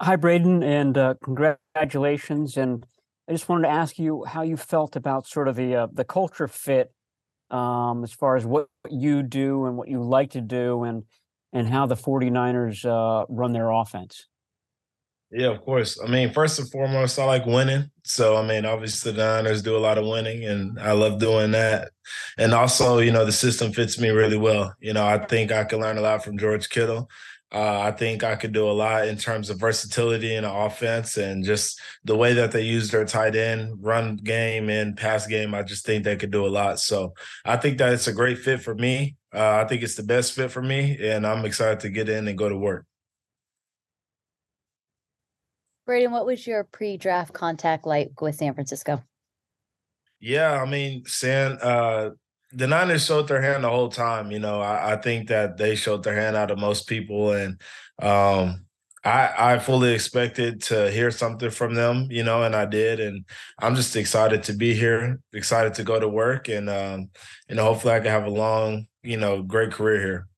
Hi, Brayden, and uh, congratulations. And I just wanted to ask you how you felt about sort of the uh, the culture fit um, as far as what you do and what you like to do and and how the 49ers uh, run their offense. Yeah, of course. I mean, first and foremost, I like winning. So, I mean, obviously the Niners do a lot of winning, and I love doing that. And also, you know, the system fits me really well. You know, I think I can learn a lot from George Kittle. Uh, I think I could do a lot in terms of versatility in the offense and just the way that they use their tight end, run game, and pass game. I just think they could do a lot. So I think that it's a great fit for me. Uh, I think it's the best fit for me, and I'm excited to get in and go to work. Brayden, what was your pre-draft contact like with San Francisco? Yeah, I mean, San, uh, the Niners showed their hand the whole time. You know, I, I, think that they showed their hand out of most people, and um, I, I fully expected to hear something from them. You know, and I did, and I'm just excited to be here, excited to go to work, and um, you know, hopefully I can have a long, you know, great career here.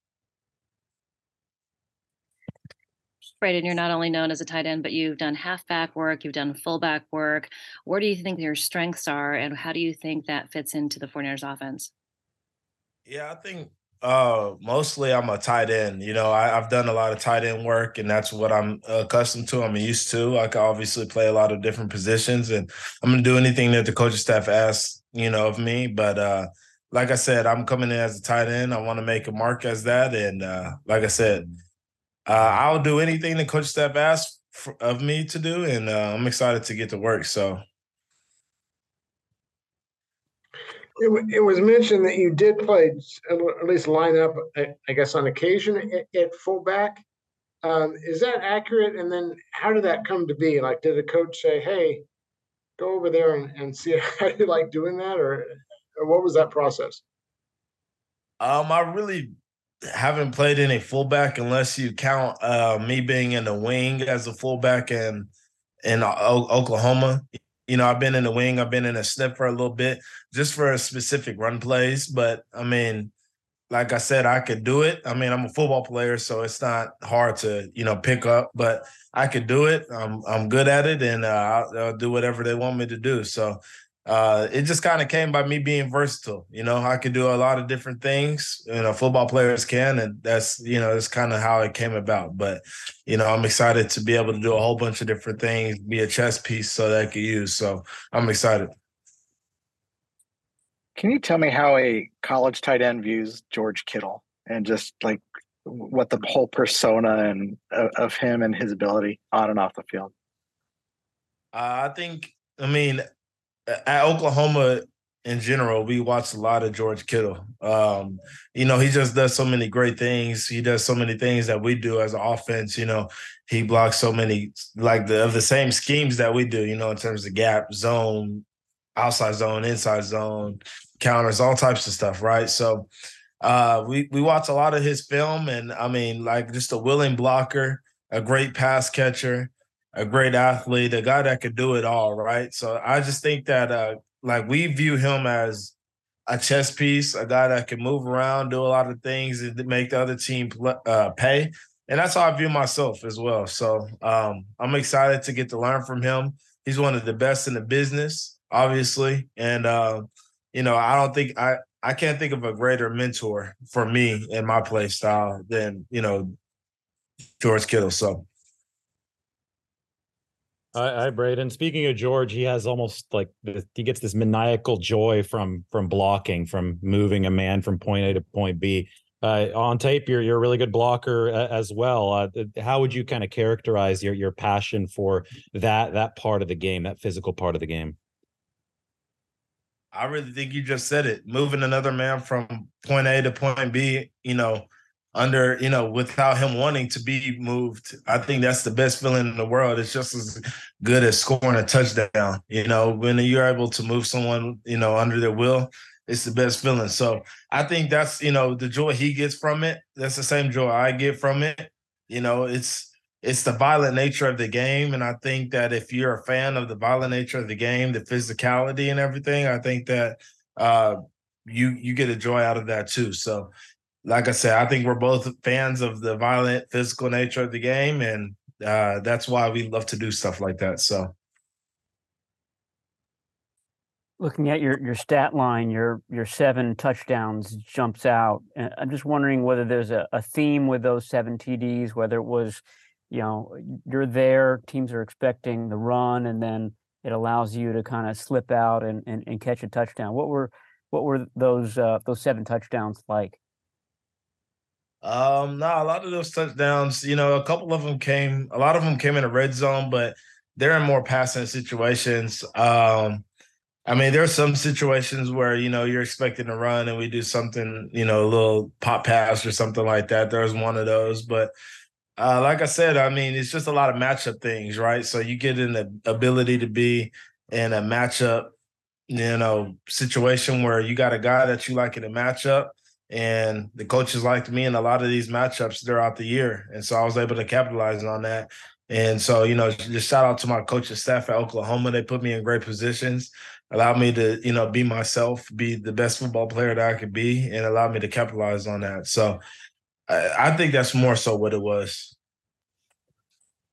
Brayden, you're not only known as a tight end, but you've done halfback work, you've done fullback work. Where do you think your strengths are, and how do you think that fits into the 49ers offense? Yeah, I think uh mostly I'm a tight end. You know, I, have done a lot of tight end work, and that's what I'm accustomed to. I'm used to. I can obviously play a lot of different positions, and I'm gonna do anything that the coaching staff asks, you know, of me. But uh like I said, I'm coming in as a tight end. I want to make a mark as that, and uh like I said, uh, I'll do anything the coach staff asks for, of me to do, and uh, I'm excited to get to work. So it, it was mentioned that you did play at least line up, I guess, on occasion at, at fullback. Um, is that accurate? And then how did that come to be? Like, did a coach say, "Hey, go over there and, and see how you like doing that," or, or what was that process? Um, I really haven't played any fullback unless you count uh, me being in the wing as a fullback in in Oklahoma. You know, I've been in the wing, I've been in a snip for a little bit, just for specific run plays. But I mean, like I said, I could do it. I mean, I'm a football player, so it's not hard to you know pick up, but I could do it. I'm I'm good at it, and uh, I'll, I'll, do whatever they want me to do. So uh, it just kind of came by me being versatile. You know, I could do a lot of different things. You know, football players can, and that's you know, that's kind of how it came about. But you know, I'm excited to be able to do a whole bunch of different things, be a chess piece so that I could use. So I'm excited. Can you tell me how a college tight end views George Kittle and just like what the whole persona and uh, of him and his ability on and off the field? Uh, I think. I mean, at Oklahoma in general, we watch a lot of George Kittle. Um, you know, he just does so many great things. He does so many things that we do as an offense. You know, he blocks so many like the of the same schemes that we do. You know, in terms of gap, zone, outside zone, inside zone, counters, all types of stuff. Right. So uh, we we watch a lot of his film, and I mean, like just a willing blocker, a great pass catcher a great athlete, a guy that could do it all, right? So I just think that uh like we view him as a chess piece, a guy that can move around, do a lot of things and make the other team uh, pay. And that's how I view myself as well. So um, I'm excited to get to learn from him. He's one of the best in the business, obviously. And, uh, you know, I don't think I, I can't think of a greater mentor for me in my play style than, you know, George Kittle. So Hi, Brayden. Speaking of George, he has almost like he gets this maniacal joy from from blocking, from moving a man from point A to point B. Uh, on tape, you're you're a really good blocker uh, as well. Uh, how would you kind of characterize your your passion for that that part of the game, that physical part of the game? I really think you just said it. Moving another man from point A to point B, you know, under you know without him wanting to be moved i think that's the best feeling in the world. It's just as good as scoring a touchdown you know when you're able to move someone you know under their will it's the best feeling. So i think that's you know the joy he gets from it that's the same joy i get from it. You know it's it's the violent nature of the game and i think that if you're a fan of the violent nature of the game the physicality and everything i think that uh you you get a joy out of that too. So like I said, I think we're both fans of the violent physical nature of the game, and uh, that's why we love to do stuff like that. So looking at your your stat line, your your seven touchdowns jumps out. And I'm just wondering whether there's a, a theme with those seven TDs, whether it was, you know, you're there, teams are expecting the run, and then it allows you to kind of slip out and, and, and catch a touchdown. What were what were those uh, those seven touchdowns like? Um, no, a lot of those touchdowns, you know, a couple of them came, a lot of them came in a red zone, but they're in more passing situations. Um, I mean, there are some situations where you know you're expecting to run, and we do something, you know, a little pop pass or something like that. There's one of those, but uh, like I said, I mean, it's just a lot of matchup things, right? So you get in the ability to be in a matchup, you know, situation where you got a guy that you like in a matchup, and the coaches liked me in a lot of these matchups throughout the year, and so I was able to capitalize on that. And so, you know, just shout out to my coaching staff at Oklahoma. They put me in great positions allowed me to, you know, be myself, be the best football player that I could be, and allowed me to capitalize on that. So I, I think that's more so what it was.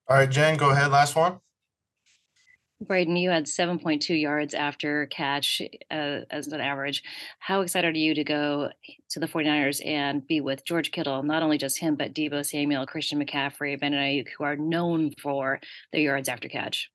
All right, Jen, go ahead. Last one. Brayden, you had 7.2 yards after catch uh, as an average. How excited are you to go to the 49ers and be with George Kittle? Not only just him, but Deebo Samuel, Christian McCaffrey, Ben Aiyuk, who are known for their yards after catch.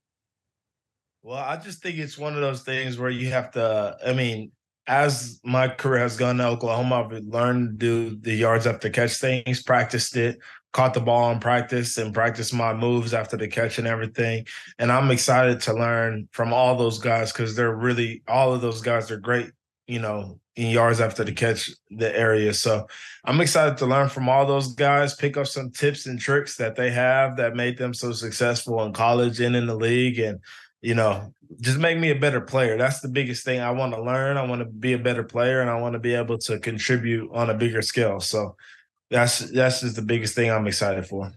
Well, I just think it's one of those things where you have to. I mean, as my career has gone to Oklahoma, I've learned to do the yards after catch things, practiced it, caught the ball in practice, and practiced my moves after the catch and everything. And I'm excited to learn from all those guys because they're really all of those guys are great. You know, in yards after the catch the area. So I'm excited to learn from all those guys, pick up some tips and tricks that they have that made them so successful in college and in the league. And you know, just make me a better player. That's the biggest thing I want to learn. I want to be a better player and I want to be able to contribute on a bigger scale. So that's that's just the biggest thing I'm excited for.